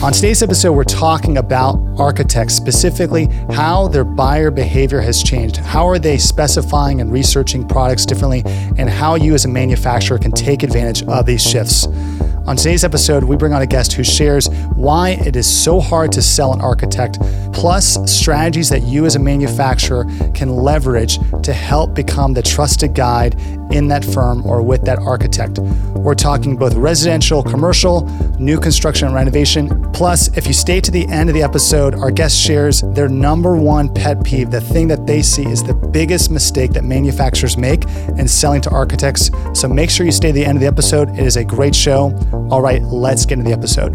On today's episode, we're talking about architects, specifically how their buyer behavior has changed. How are they specifying and researching products differently, and how you as a manufacturer can take advantage of these shifts. On today's episode, we bring on a guest who shares why it is so hard to sell an architect, plus strategies that you as a manufacturer can leverage to help become the trusted guide in that firm or with that architect. We're talking both residential, commercial, new construction and renovation. Plus, if you stay to the end of the episode, our guest shares their number one pet peeve, the thing that they see is the biggest mistake that manufacturers make in selling to architects. So make sure you stay to the end of the episode. It is a great show. All right, let's get into the episode.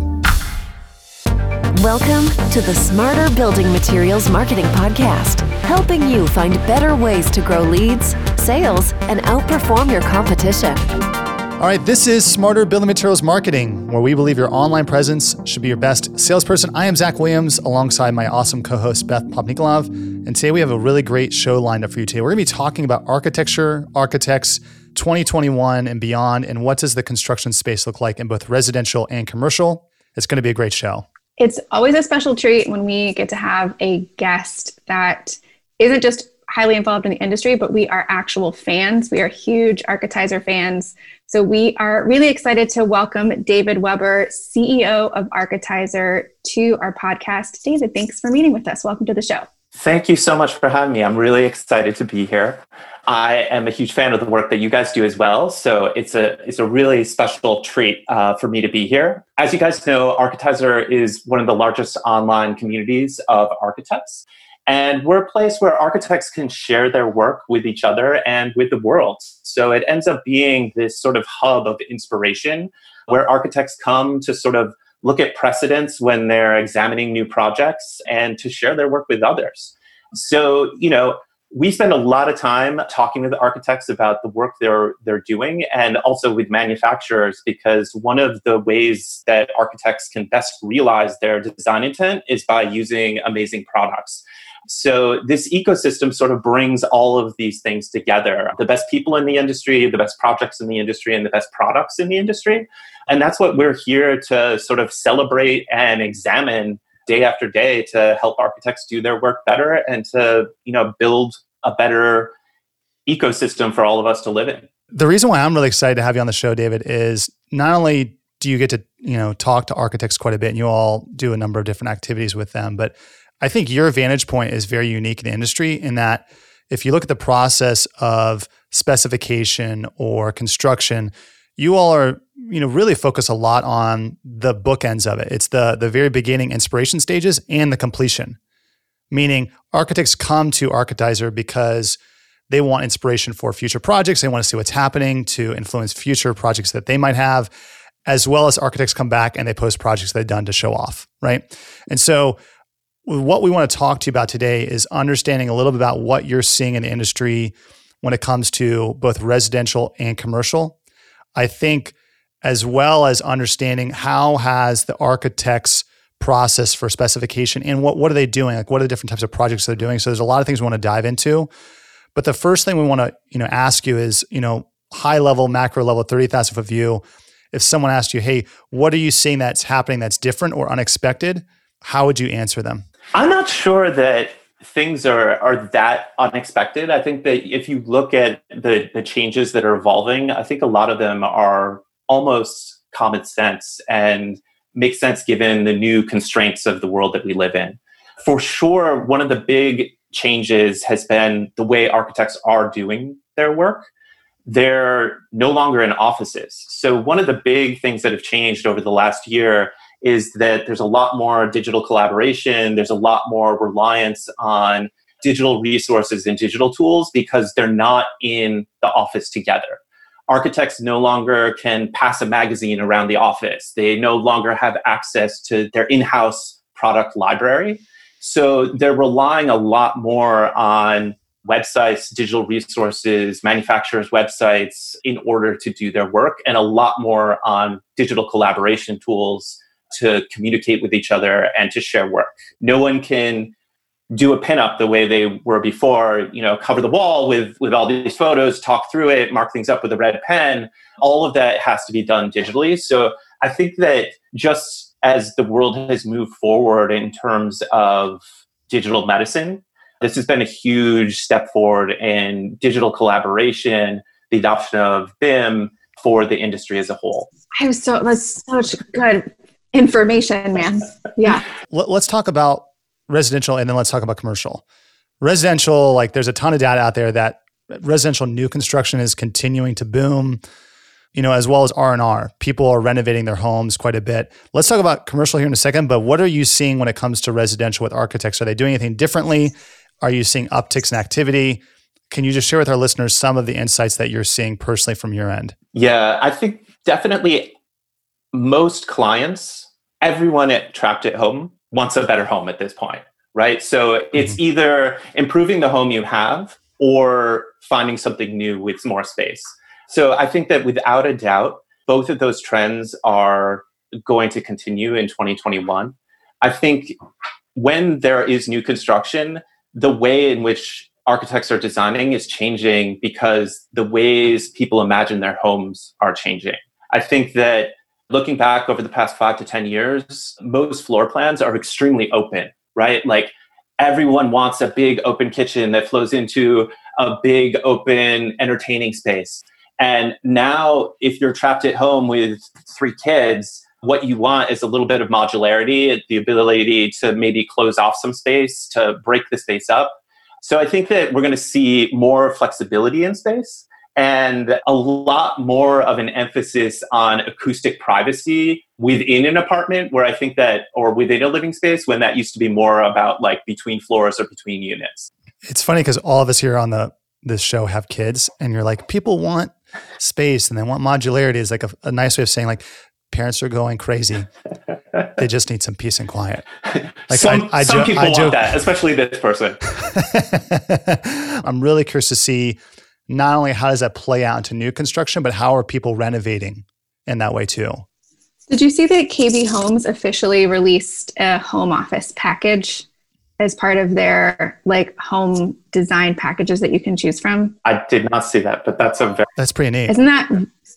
Welcome to the Smarter Building Materials Marketing Podcast, helping you find better ways to grow leads, sales, and outperform your competition. All right, this is Smarter Building Materials Marketing, where we believe your online presence should be your best salesperson. I am Zach Williams alongside my awesome co host, Beth Papanikolaou. And today we have a really great show lined up for you today. We're going to be talking about architecture, architects, 2021 and beyond, and what does the construction space look like in both residential and commercial. It's going to be a great show. It's always a special treat when we get to have a guest that isn't just highly involved in the industry, but we are actual fans. We are huge Architizer fans. So we are really excited to welcome David Weber, CEO of Architizer, to our podcast. David, thanks for meeting with us. Welcome to the show. Thank you so much for having me. I'm really excited to be here. I am a huge fan of the work that you guys do as well. So it's a it's a really special treat uh, for me to be here. As you guys know, Architizer is one of the largest online communities of architects. And we're a place where architects can share their work with each other and with the world. So it ends up being this sort of hub of inspiration where architects come to sort of look at precedents when they're examining new projects and to share their work with others. So, you know, we spend a lot of time talking with architects about the work they're they're doing and also with manufacturers because one of the ways that architects can best realize their design intent is by using amazing products. So this ecosystem sort of brings all of these things together. The best people in the industry, the best projects in the industry and the best products in the industry. And that's what we're here to sort of celebrate and examine day after day to help architects do their work better and to you know build a better ecosystem for all of us to live in. The reason why I'm really excited to have you on the show, David, is not only do you get to you know talk to architects quite a bit, and you all do a number of different activities with them, but I think your vantage point is very unique in the industry in that if you look at the process of specification or construction, you all are you know really focus a lot on the bookends of it. It's the the very beginning inspiration stages and the completion. Meaning architects come to Architizer because they want inspiration for future projects. They want to see what's happening to influence future projects that they might have, as well as architects come back and they post projects they've done to show off, right? And so what we want to talk to you about today is understanding a little bit about what you're seeing in the industry when it comes to both residential and commercial. I think as well as understanding how has the architects process for specification and what, what are they doing? Like what are the different types of projects they're doing? So there's a lot of things we want to dive into. But the first thing we want to, you know, ask you is, you know, high level, macro level, 30,000 foot view. If someone asked you, hey, what are you seeing that's happening that's different or unexpected? How would you answer them? I'm not sure that things are are that unexpected. I think that if you look at the the changes that are evolving, I think a lot of them are almost common sense and make sense given the new constraints of the world that we live in. For sure, one of the big changes has been the way architects are doing their work. They're no longer in offices. So, one of the big things that have changed over the last year is that there's a lot more digital collaboration, there's a lot more reliance on digital resources and digital tools because they're not in the office together. Architects no longer can pass a magazine around the office. They no longer have access to their in house product library. So they're relying a lot more on websites, digital resources, manufacturers' websites in order to do their work, and a lot more on digital collaboration tools to communicate with each other and to share work. No one can do a pinup the way they were before, you know, cover the wall with with all these photos, talk through it, mark things up with a red pen. All of that has to be done digitally. So I think that just as the world has moved forward in terms of digital medicine. This has been a huge step forward in digital collaboration, the adoption of BIM for the industry as a whole. I was so that's such good information, man. Yeah. Let's talk about residential and then let's talk about commercial. Residential, like there's a ton of data out there that residential new construction is continuing to boom you know, as well as R and R. People are renovating their homes quite a bit. Let's talk about commercial here in a second. But what are you seeing when it comes to residential with architects? Are they doing anything differently? Are you seeing upticks in activity? Can you just share with our listeners some of the insights that you're seeing personally from your end? Yeah, I think definitely most clients, everyone at Trapped at Home wants a better home at this point, right? So it's mm-hmm. either improving the home you have or finding something new with more space. So I think that without a doubt, both of those trends are going to continue in 2021. I think when there is new construction, the way in which architects are designing is changing because the ways people imagine their homes are changing. I think that looking back over the past five to 10 years, most floor plans are extremely open, right? Like everyone wants a big open kitchen that flows into a big open entertaining space. And now, if you're trapped at home with three kids, what you want is a little bit of modularity, the ability to maybe close off some space, to break the space up. So I think that we're going to see more flexibility in space and a lot more of an emphasis on acoustic privacy within an apartment where I think that, or within a living space, when that used to be more about like between floors or between units. It's funny because all of us here on the this show have kids, and you're like, people want space and they want modularity is like a, a nice way of saying like parents are going crazy. they just need some peace and quiet. Like some, I, I some jo- people I want that, especially this person. I'm really curious to see not only how does that play out into new construction, but how are people renovating in that way too. Did you see that KB Homes officially released a home office package as part of their like home design packages that you can choose from. I did not see that, but that's a very that's pretty neat. Isn't that?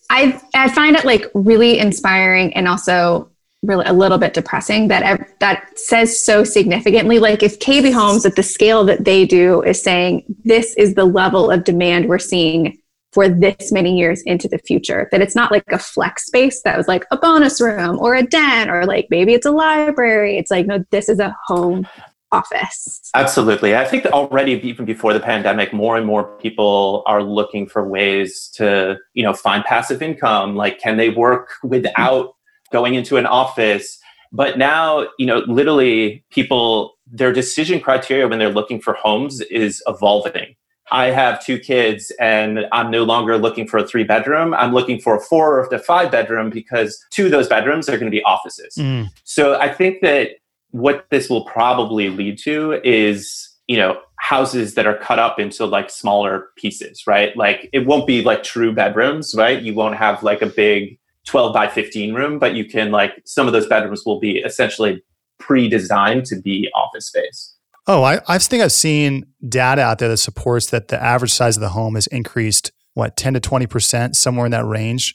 I I find it like really inspiring and also really a little bit depressing that that says so significantly. Like if KB Homes at the scale that they do is saying this is the level of demand we're seeing for this many years into the future. That it's not like a flex space that was like a bonus room or a den or like maybe it's a library. It's like, no, this is a home office. Absolutely. I think that already even before the pandemic, more and more people are looking for ways to, you know, find passive income. Like, can they work without going into an office? But now, you know, literally people, their decision criteria when they're looking for homes is evolving. I have two kids and I'm no longer looking for a three bedroom. I'm looking for a four or a five bedroom because two of those bedrooms are going to be offices. Mm. So I think that what this will probably lead to is you know houses that are cut up into like smaller pieces right like it won't be like true bedrooms right you won't have like a big 12 by 15 room but you can like some of those bedrooms will be essentially pre-designed to be office space oh I, I think i've seen data out there that supports that the average size of the home has increased what 10 to 20% somewhere in that range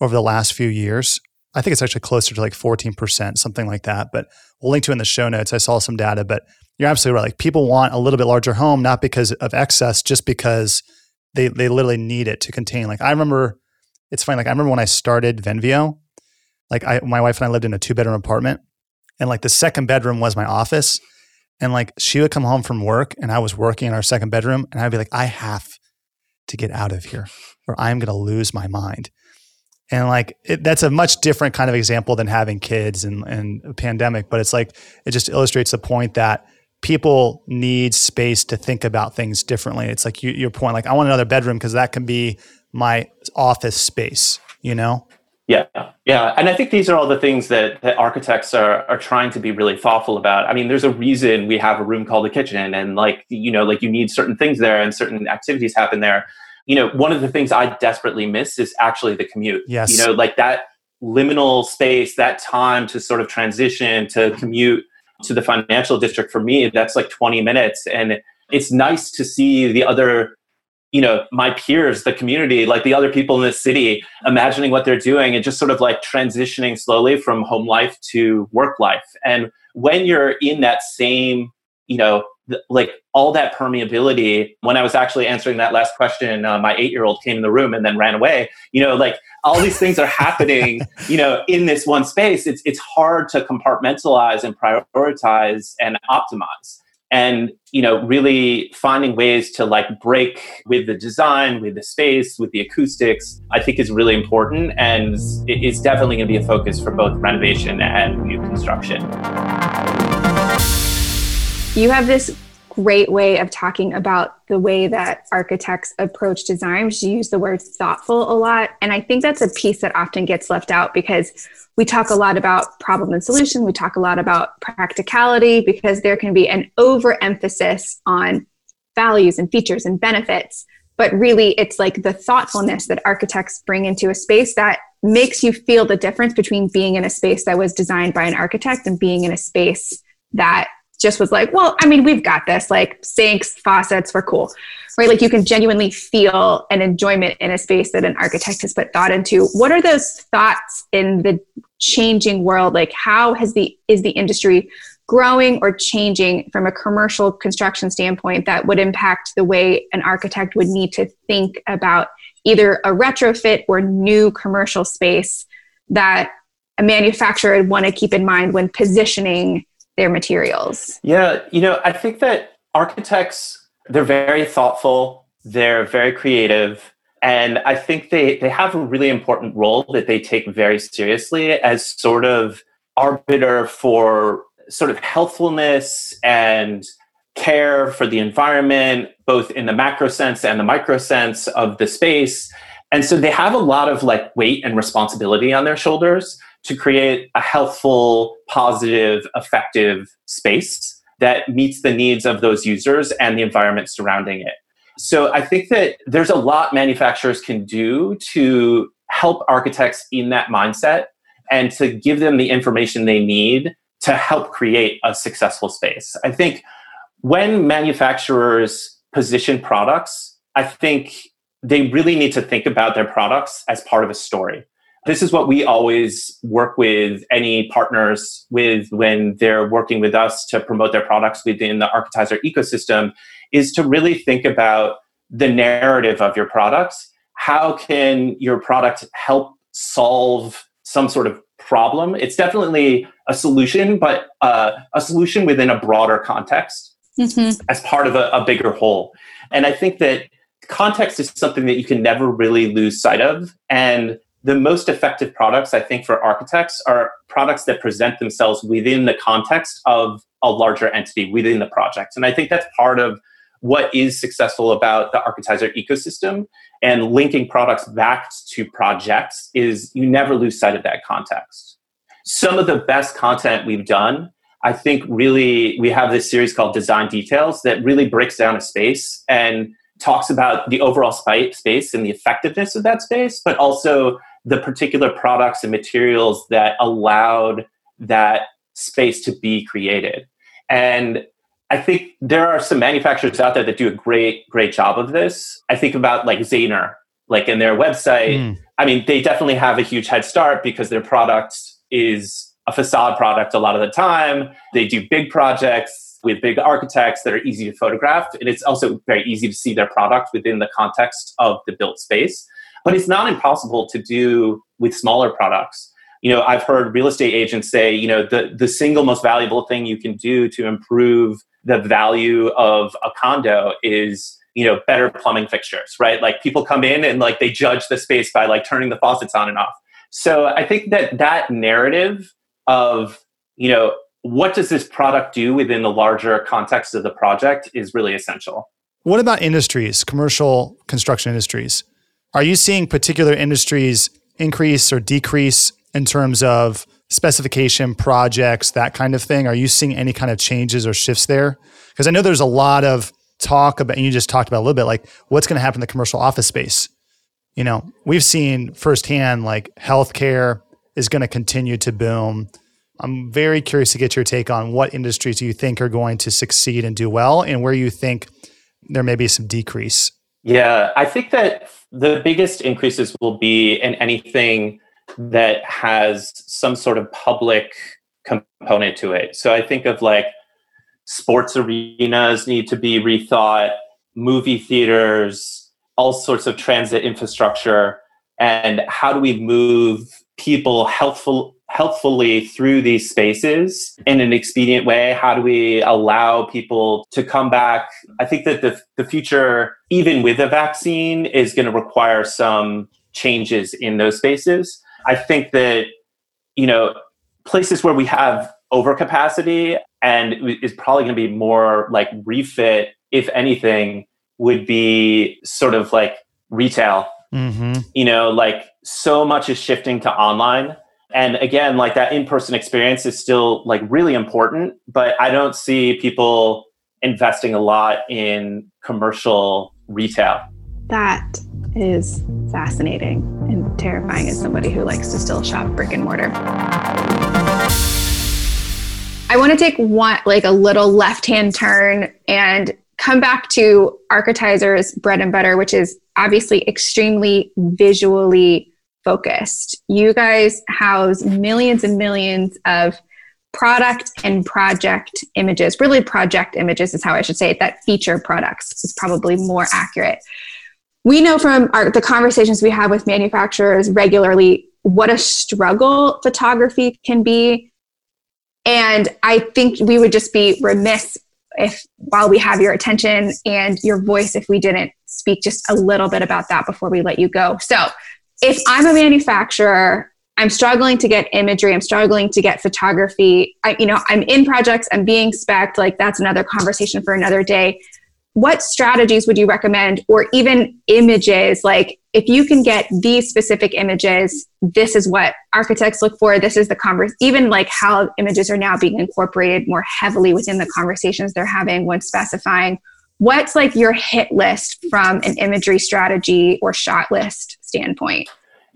over the last few years I think it's actually closer to like 14%, something like that. But we'll link to in the show notes. I saw some data, but you're absolutely right. Like people want a little bit larger home, not because of excess, just because they they literally need it to contain. Like I remember, it's funny. Like I remember when I started Venveo, like I, my wife and I lived in a two bedroom apartment, and like the second bedroom was my office, and like she would come home from work, and I was working in our second bedroom, and I'd be like, I have to get out of here, or I'm to lose my mind. And like it, that's a much different kind of example than having kids and, and a pandemic, but it's like it just illustrates the point that people need space to think about things differently. It's like you, your point, like I want another bedroom because that can be my office space, you know? Yeah, yeah, and I think these are all the things that, that architects are are trying to be really thoughtful about. I mean, there's a reason we have a room called the kitchen, and like you know, like you need certain things there, and certain activities happen there you know, one of the things I desperately miss is actually the commute. Yes. You know, like that liminal space, that time to sort of transition to commute to the financial district for me, that's like 20 minutes. And it's nice to see the other you know my peers the community like the other people in the city imagining what they're doing and just sort of like transitioning slowly from home life to work life. And when you're in that same you know like all that permeability when i was actually answering that last question uh, my eight year old came in the room and then ran away you know like all these things are happening you know in this one space. It's it's hard to compartmentalize and prioritize and optimize and you know really finding ways to like break with the design with the space with the acoustics i think is really important and it's definitely going to be a focus for both renovation and new construction. You have this great way of talking about the way that architects approach design. You use the word thoughtful a lot. And I think that's a piece that often gets left out because we talk a lot about problem and solution. We talk a lot about practicality because there can be an overemphasis on values and features and benefits. But really, it's like the thoughtfulness that architects bring into a space that makes you feel the difference between being in a space that was designed by an architect and being in a space that just was like, well, I mean, we've got this, like sinks, faucets, we're cool, right? Like you can genuinely feel an enjoyment in a space that an architect has put thought into. What are those thoughts in the changing world? Like how has the, is the industry growing or changing from a commercial construction standpoint that would impact the way an architect would need to think about either a retrofit or new commercial space that a manufacturer would want to keep in mind when positioning their materials? Yeah, you know, I think that architects, they're very thoughtful, they're very creative, and I think they, they have a really important role that they take very seriously as sort of arbiter for sort of healthfulness and care for the environment, both in the macro sense and the micro sense of the space. And so they have a lot of like weight and responsibility on their shoulders to create a healthful, positive, effective space that meets the needs of those users and the environment surrounding it. So I think that there's a lot manufacturers can do to help architects in that mindset and to give them the information they need to help create a successful space. I think when manufacturers position products, I think they really need to think about their products as part of a story. This is what we always work with any partners with when they're working with us to promote their products within the Architizer ecosystem is to really think about the narrative of your products. How can your product help solve some sort of problem? It's definitely a solution, but uh, a solution within a broader context mm-hmm. as part of a, a bigger whole. And I think that context is something that you can never really lose sight of. And the most effective products, I think, for architects are products that present themselves within the context of a larger entity within the project. And I think that's part of what is successful about the Architizer ecosystem and linking products back to projects is you never lose sight of that context. Some of the best content we've done, I think really we have this series called Design Details that really breaks down a space and talks about the overall space and the effectiveness of that space, but also the particular products and materials that allowed that space to be created. And I think there are some manufacturers out there that do a great, great job of this. I think about like Zahner, like in their website. Mm. I mean, they definitely have a huge head start because their product is a facade product a lot of the time. They do big projects with big architects that are easy to photograph. And it's also very easy to see their product within the context of the built space. But it's not impossible to do with smaller products. You know, I've heard real estate agents say, you know, the, the single most valuable thing you can do to improve the value of a condo is you know better plumbing fixtures right? Like people come in and like they judge the space by like turning the faucets on and off. So i think that that narrative of you know what does this product do within the larger context of the project is really essential. What about industries commercial construction industries are you seeing particular industries increase or decrease in terms of specification, projects, that kind of thing? Are you seeing any kind of changes or shifts there? Because I know there's a lot of talk about, and you just talked about a little bit, like what's going to happen in the commercial office space. You know, we've seen firsthand like healthcare is going to continue to boom. I'm very curious to get your take on what industries you think are going to succeed and do well, and where you think there may be some decrease Yeah, I think that the biggest increases will be in anything that has some sort of public component to it. So I think of like sports arenas need to be rethought, movie theaters, all sorts of transit infrastructure, and how do we move people healthful healthfully through these spaces in an expedient way? How do we allow people to come back? I think that the, the future, even with a vaccine, is going to require some changes in those spaces. I think that, you know, places where we have overcapacity and is probably going to be more like refit, if anything, would be sort of like retail. Mm-hmm. You know, like so much is shifting to online. And again like that in-person experience is still like really important but i don't see people investing a lot in commercial retail. That is fascinating and terrifying as somebody who likes to still shop brick and mortar. I want to take one like a little left hand turn and come back to architizers bread and butter which is obviously extremely visually focused. You guys house millions and millions of product and project images. Really, project images is how I should say it, that feature products is probably more accurate. We know from our, the conversations we have with manufacturers regularly what a struggle photography can be. And I think we would just be remiss if, while we have your attention and your voice, if we didn't speak just a little bit about that before we let you go. So, if I'm a manufacturer, I'm struggling to get imagery, I'm struggling to get photography. I, you know, I'm in projects, I'm being spec like that's another conversation for another day. What strategies would you recommend, or even images? Like, if you can get these specific images, this is what architects look for. This is the converse. Even like how images are now being incorporated more heavily within the conversations they're having when specifying. What's like your hit list from an imagery strategy or shot list standpoint?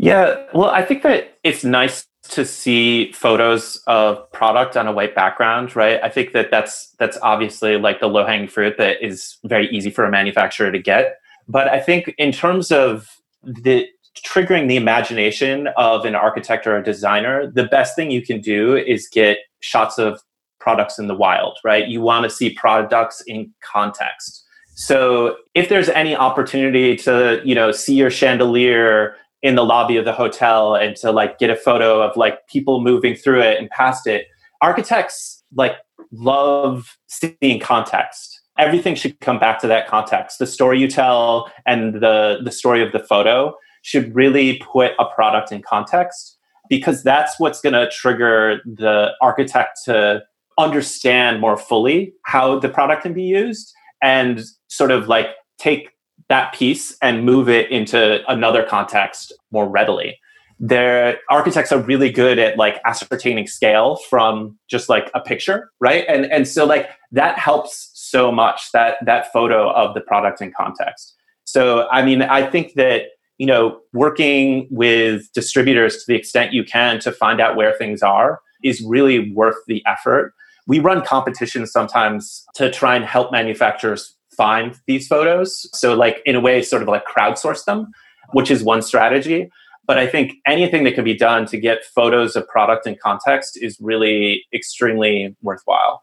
Yeah, well, I think that it's nice to see photos of product on a white background, right? I think that that's that's obviously like the low hanging fruit that is very easy for a manufacturer to get. But I think in terms of the triggering the imagination of an architect or a designer, the best thing you can do is get shots of products in the wild, right? You want to see products in context. So if there's any opportunity to, you know, see your chandelier in the lobby of the hotel and to like get a photo of like people moving through it and past it, architects like love seeing context. Everything should come back to that context. The story you tell and the the story of the photo should really put a product in context because that's what's going to trigger the architect to understand more fully how the product can be used and sort of like take that piece and move it into another context more readily. Their architects are really good at like ascertaining scale from just like a picture, right? And and so like that helps so much that that photo of the product in context. So I mean, I think that you know working with distributors to the extent you can to find out where things are is really worth the effort we run competitions sometimes to try and help manufacturers find these photos. So, like, in a way, sort of like crowdsource them, which is one strategy. But I think anything that can be done to get photos of product in context is really extremely worthwhile.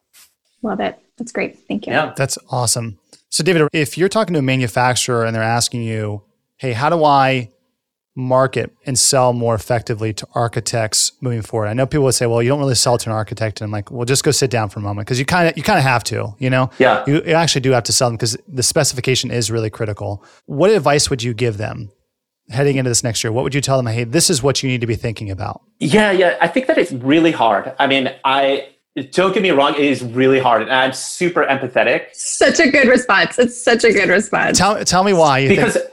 Love it. That's great. Thank you. Yeah. That's awesome. So, David, if you're talking to a manufacturer and they're asking you, hey, how do I market and sell more effectively to architects moving forward? I know people would say, well, you don't really sell to an architect. And I'm like, well, just go sit down for a moment because you kind of you kind of have to, you know? Yeah. You, you actually do have to sell them because the specification is really critical. What advice would you give them heading into this next year? What would you tell them? Hey, this is what you need to be thinking about. Yeah, yeah. I think that it's really hard. I mean, I don't get me wrong, it is really hard. And I'm super empathetic. Such a good response. It's such a good response. Tell, tell me why. because think-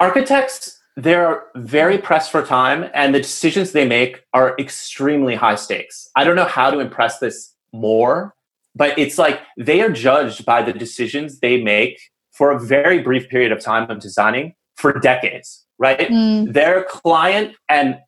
architects they're very pressed for time and the decisions they make are extremely high stakes. I don't know how to impress this more, but it's like they are judged by the decisions they make for a very brief period of time of designing for decades, right? Mm. Their client and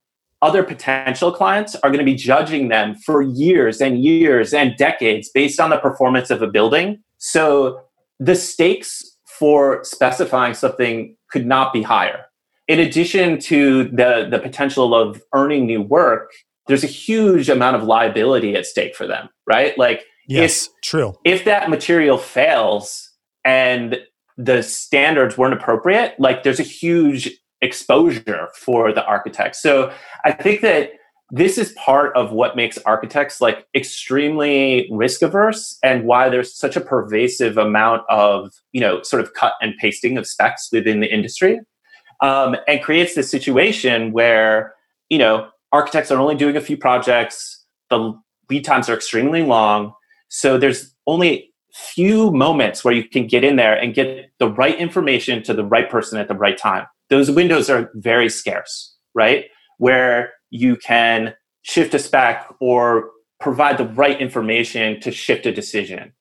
other potential clients are going to be judging them for years and years and decades based on the performance of a building. So the stakes for specifying something could not be higher. In addition to the, the potential of earning new work, there's a huge amount of liability at stake for them, right? Like, yes, if, true. If that material fails and the standards weren't appropriate, like there's a huge exposure for the architect. So I think that this is part of what makes architects like extremely risk averse and why there's such a pervasive amount of you know sort of cut and pasting of specs within the industry um, and creates this situation where you know architects are only doing a few projects. The lead times are extremely long. So there's only few moments where you can get in there and get the right information to the right person at the right time. Those windows are very scarce right? Where you can shift a spec or provide the right information to shift a decision.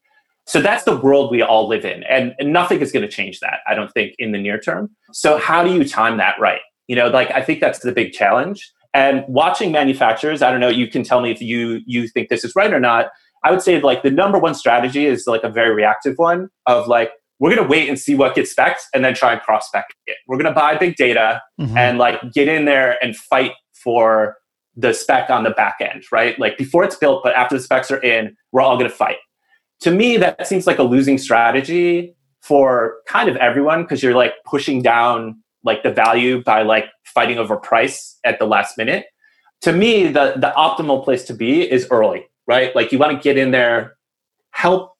So that's the world we all live in. And, and nothing is going to change that, I don't think, in the near term. So, how do you time that right? You know, like I think that's the big challenge. And watching manufacturers, I don't know, you can tell me if you you think this is right or not. I would say like the number one strategy is like a very reactive one of like, we're going to wait and see what gets specced and then try and cross spec it. We're going to buy big data mm-hmm. and like get in there and fight for the spec on the back end, right? Like before it's built, but after the specs are in, we're all going to fight. To me, that seems like a losing strategy for kind of everyone because you're like pushing down like the value by like fighting over price at the last minute. To me, the the optimal place to be is early, right? Like you want to get in there, help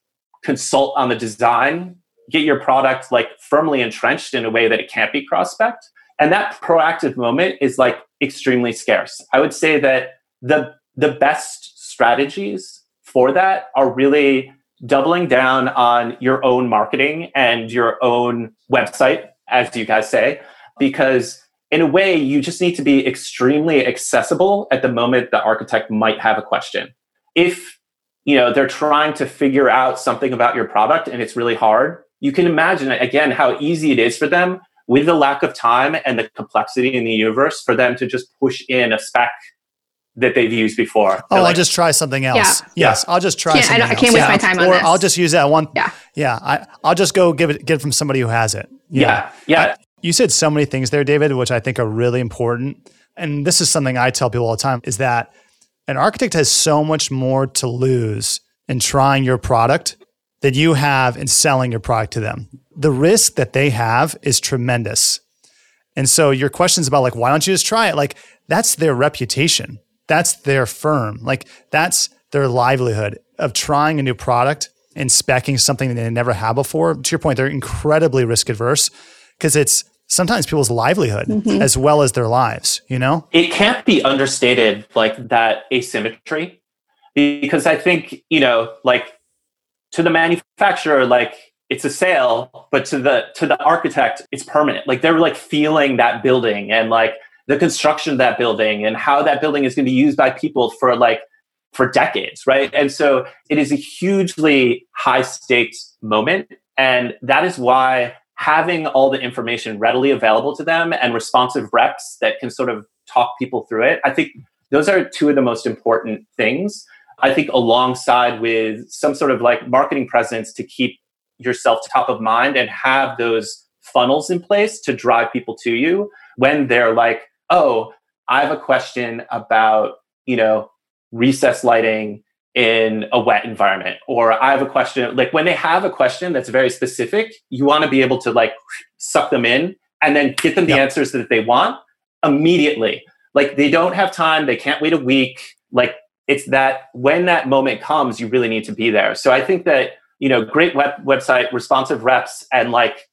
consult on the design, get your product like firmly entrenched in a way that it can't be cross-spec and that proactive moment is like extremely scarce. I would say that the the best strategies for that are really doubling down on your own marketing and your own website, as you guys say, because in a way, you just need to be extremely accessible at the moment the architect might have a question. If you know they're trying to figure out something about your product and it's really hard, you can imagine again how easy it is for them with the lack of time and the complexity in the universe for them to just push in a spec that they've used before. oh, like, I'll just try something else. Yeah. Yes, I'll just try can't, something I, I, can't waste yeah. my time on this. or this. I'll just use that one. Yeah. Yeah. I, I'll just go give it, get it from somebody who has it. Yeah. Yeah. I, you said so many things there, David, which I think are really important. And this is something I tell people all the time is that an architect has so much more to lose in trying your product than you have in selling your product to them. The risk that they have is tremendous. And so your questions about like, why don't you just try it? Like that's their reputation. That's their firm. Like that's their livelihood of trying a new product and specking something that they never have before. To your point, they're incredibly risk adverse because it's sometimes people's livelihood mm-hmm. as well as their lives, you know? It can't be understated like that asymmetry because I think, you know, like to the manufacturer, like it's a sale, but to the to the architect, it's permanent. Like they're like feeling that building and like the construction of that building and how that building is going to be used by people for like for decades, right? And so it is a hugely high stakes moment. And that is why having all the information readily available to them and responsive reps that can sort of talk people through it, I think those are two of the most important things. I think alongside with some sort of like marketing presence to keep yourself top of mind and have those funnels in place to drive people to you when they're like, oh, I have a question about, you know, recess lighting in a wet environment or i have a question like when they have a question that's very specific you want to be able to like suck them in and then get them the yep. answers that they want immediately like they don't have time they can't wait a week like it's that when that moment comes you really need to be there so i think that you know, great web, website, responsive reps, and like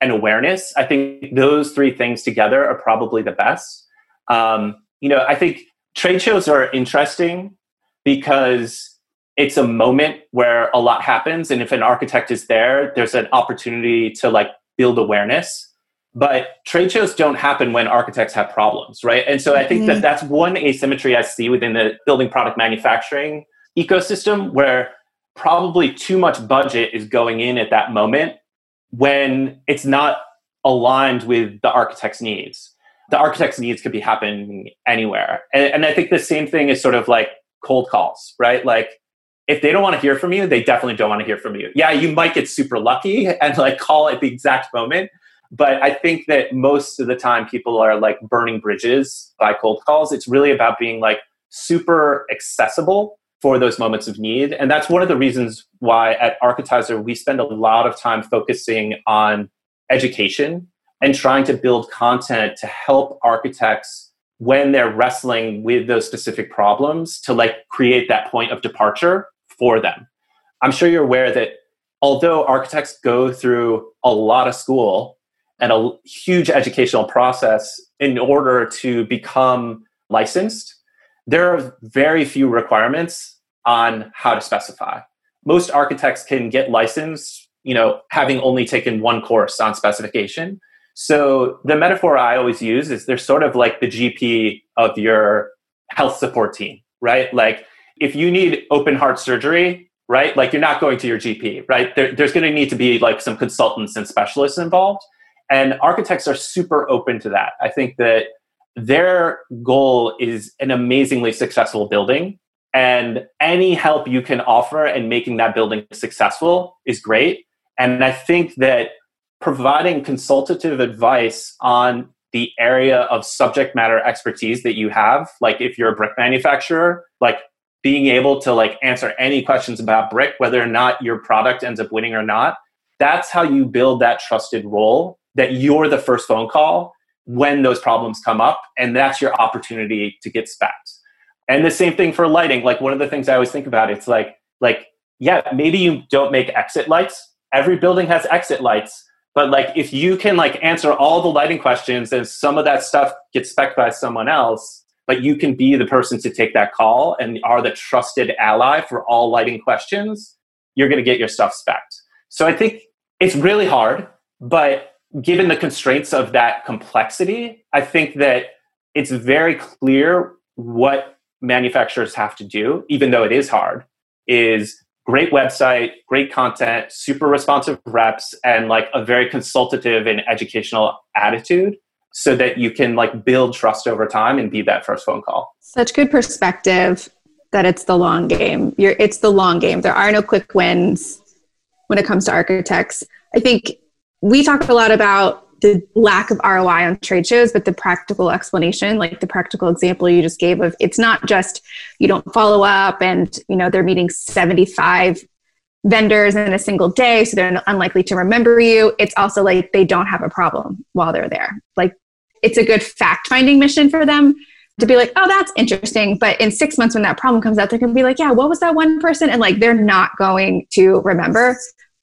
an awareness. I think those three things together are probably the best. Um, you know, I think trade shows are interesting because it's a moment where a lot happens, and if an architect is there, there's an opportunity to like build awareness. But trade shows don't happen when architects have problems, right? And so I think mm-hmm. that that's one asymmetry I see within the building product manufacturing ecosystem where probably too much budget is going in at that moment when it's not aligned with the architect's needs. The architect's needs could be happening anywhere. And, and I think the same thing is sort of like cold calls, right? Like if they don't want to hear from you, they definitely don't want to hear from you. Yeah, you might get super lucky and like call at the exact moment. But I think that most of the time people are like burning bridges by cold calls. It's really about being like super accessible for those moments of need. And that's one of the reasons why at Architizer we spend a lot of time focusing on education and trying to build content to help architects when they're wrestling with those specific problems to like create that point of departure for them. I'm sure you're aware that although architects go through a lot of school and a huge educational process in order to become licensed, there are very few requirements on how to specify. Most architects can get licensed, you know, having only taken one course on specification. So the metaphor I always use is they're sort of like the GP of your health support team, right? Like if you need open heart surgery, right? Like you're not going to your GP, right? There, there's going to need to be like some consultants and specialists involved. And architects are super open to that. I think that their goal is an amazingly successful building. And any help you can offer in making that building successful is great. And I think that providing consultative advice on the area of subject matter expertise that you have, like if you're a brick manufacturer, like being able to like answer any questions about brick whether or not your product ends up winning or not that's how you build that trusted role that you're the first phone call when those problems come up and that's your opportunity to get specs and the same thing for lighting. Like one of the things i always think about it's like like yeah maybe you don't make exit lights. Every building has exit lights. But like if you can like answer all the lighting questions and some of that stuff gets spec by someone else but you can be the person to take that call and are the trusted ally for all lighting questions, you're going to get your stuff specced. So I think it's really hard, but given the constraints of that complexity, I think that it's very clear what manufacturers have to do, even though it is hard, is great website, great content, super responsive reps, and like a very consultative and educational attitude so that you can like build trust over time and be that first phone call. Such good perspective that it's the long game. You're, it's the long game. There are no quick wins when it comes to architects. I think we talk a lot about the lack of ROI on trade shows, but the practical explanation, like the practical example you just gave of it's not just you don't follow up and you know they're meeting 75 vendors in a single day, so they're unlikely to remember you. It's also like they don't have a problem while they're there. Like it's a good fact finding mission for them to be like, oh, that's interesting. But in six months, when that problem comes out, they're going to be like, yeah, what was that one person? And like, they're not going to remember.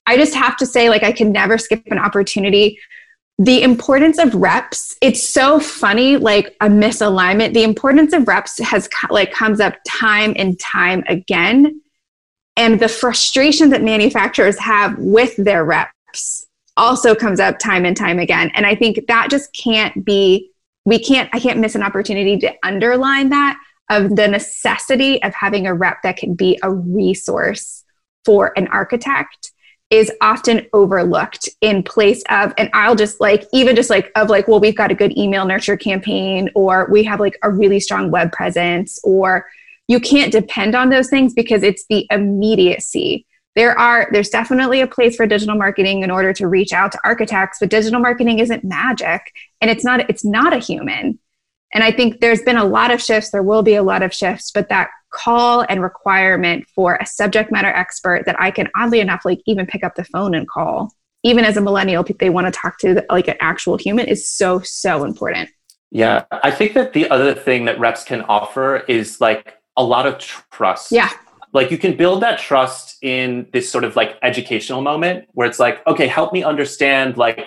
I just have to say, like, I can never skip an opportunity. The importance of reps, it's so funny, like a misalignment. The importance of reps has like comes up time and time again. And the frustration that manufacturers have with their reps also comes up time and time again. And I think that just can't be, we can't, I can't miss an opportunity to underline that of the necessity of having a rep that can be a resource for an architect is often overlooked in place of and i'll just like even just like of like well we've got a good email nurture campaign or we have like a really strong web presence or you can't depend on those things because it's the immediacy. There are there's definitely a place for digital marketing in order to reach out to architects but digital marketing isn't magic and it's not it's not a human. And i think there's been a lot of shifts. There will be a lot of shifts but that call and requirement for a subject matter expert that i can oddly enough like even pick up the phone and call. Even as a millennial they want to talk to like an actual human is so so important. Yeah i think that the other thing that reps can offer is like a lot of trust. Yeah. Like you can build that trust in this sort of like educational moment where it's like okay help me understand like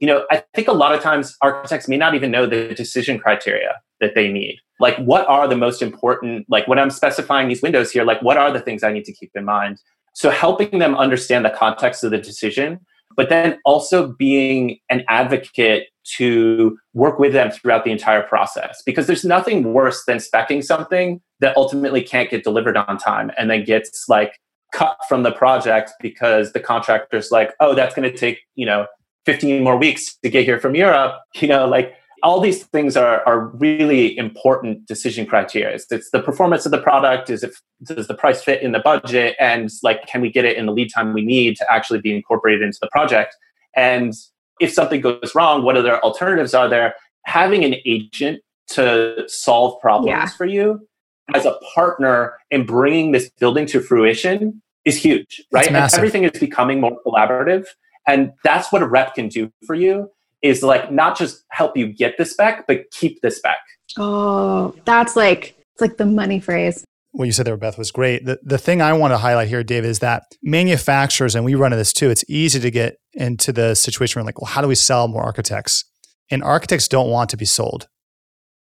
you know i think a lot of times architects may not even know the decision criteria that they need. Like what are the most important like when i'm specifying these windows here like what are the things i need to keep in mind? So helping them understand the context of the decision but then also being an advocate to work with them throughout the entire process. Because there's nothing worse than specking something that ultimately can't get delivered on time and then gets like cut from the project because the contractor's like oh that's going to take you know 15 more weeks to get here from europe you know like all these things are, are really important decision criteria. It's, it's the performance of the product. Is it does the price fit in the budget? And like, can we get it in the lead time we need to actually be incorporated into the project? And if something goes wrong, what other alternatives are there? Having an agent to solve problems yeah. for you as a partner in bringing this building to fruition is huge, right? And everything is becoming more collaborative. And that's what a rep can do for you is like not just help you get the spec, but keep the spec. Oh, that's like it's like the money phrase. What you said there, Beth, was great. The the thing I want to highlight here, Dave, is that manufacturers, and we run into this too, it's easy to get into the situation where like, well, how do we sell more architects? And architects don't want to be sold.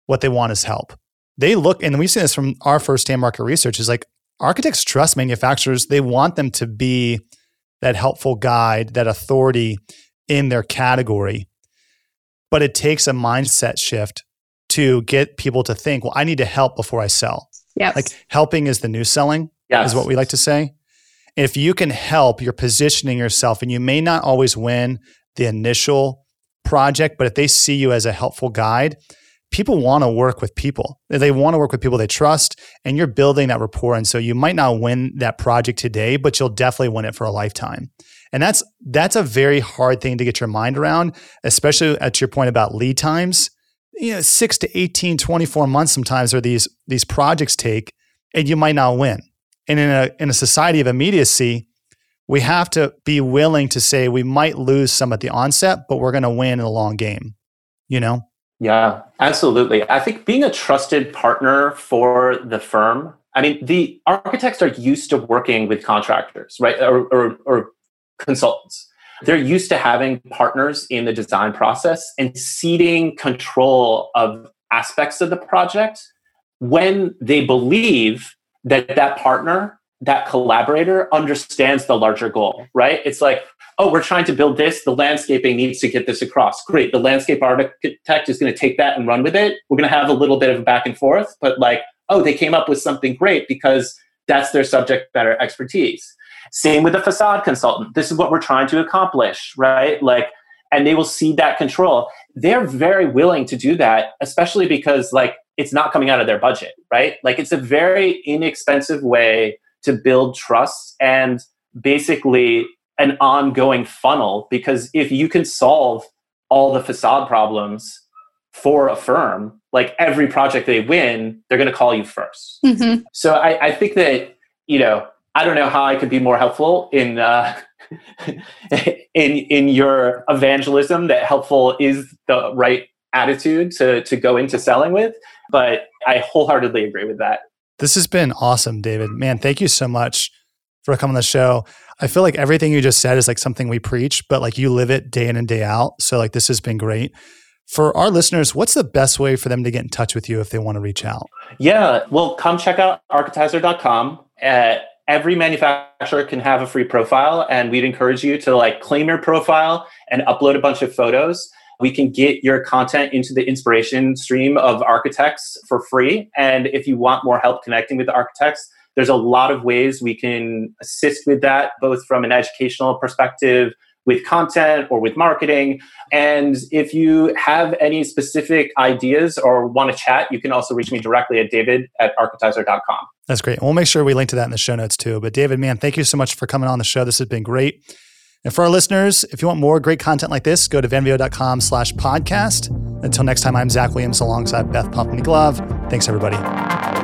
What they want is help. They look, and we've seen this from our first hand market research, is like architects trust manufacturers. They want them to be that helpful guide, that authority in their category but it takes a mindset shift to get people to think, well, I need to help before I sell. Yes. Like helping is the new selling, yes. is what we like to say. If you can help, you're positioning yourself, and you may not always win the initial project, but if they see you as a helpful guide, people want to work with people. They want to work with people they trust, and you're building that rapport. And so you might not win that project today, but you'll definitely win it for a lifetime. And that's that's a very hard thing to get your mind around, especially at your point about lead times. You know, 6 to 18, 24 months sometimes are these these projects take and you might not win. And in a in a society of immediacy, we have to be willing to say we might lose some at the onset, but we're going to win in the long game. You know? Yeah, absolutely. I think being a trusted partner for the firm I mean, the architects are used to working with contractors, right? Or, or, or consultants. They're used to having partners in the design process and ceding control of aspects of the project when they believe that that partner, that collaborator understands the larger goal, right? It's like, oh, we're trying to build this. The landscaping needs to get this across. Great. The landscape architect is going to take that and run with it. We're going to have a little bit of a back and forth, but like, oh, they came up with something great because that's their subject matter expertise. Same with the facade consultant. This is what we're trying to accomplish, right? Like, and they will cede that control. They're very willing to do that, especially because like it's not coming out of their budget, right? Like it's a very inexpensive way to build trust and basically an ongoing funnel because if you can solve all the facade problems for a firm, like every project they win, they're going to call you 1st mm-hmm. So I, I think that, you know, I don't know how I could be more helpful in uh, in in your evangelism. That helpful is the right attitude to to go into selling with, but I wholeheartedly agree with that. This has been awesome, David. Man, thank you so much for coming on the show. I feel like everything you just said is like something we preach, but like you live it day in and day out. So like this has been great. For our listeners, what's the best way for them to get in touch with you if they want to reach out? Yeah, well, come check out architizer.com. At uh, every manufacturer can have a free profile and we'd encourage you to like claim your profile and upload a bunch of photos we can get your content into the inspiration stream of architects for free and if you want more help connecting with the architects there's a lot of ways we can assist with that both from an educational perspective with content or with marketing. And if you have any specific ideas or want to chat, you can also reach me directly at david at architizer.com. That's great. We'll make sure we link to that in the show notes too. But David, man, thank you so much for coming on the show. This has been great. And for our listeners, if you want more great content like this, go to venveo.com slash podcast. Until next time, I'm Zach Williams alongside Beth Papanikolaou. Thanks, everybody.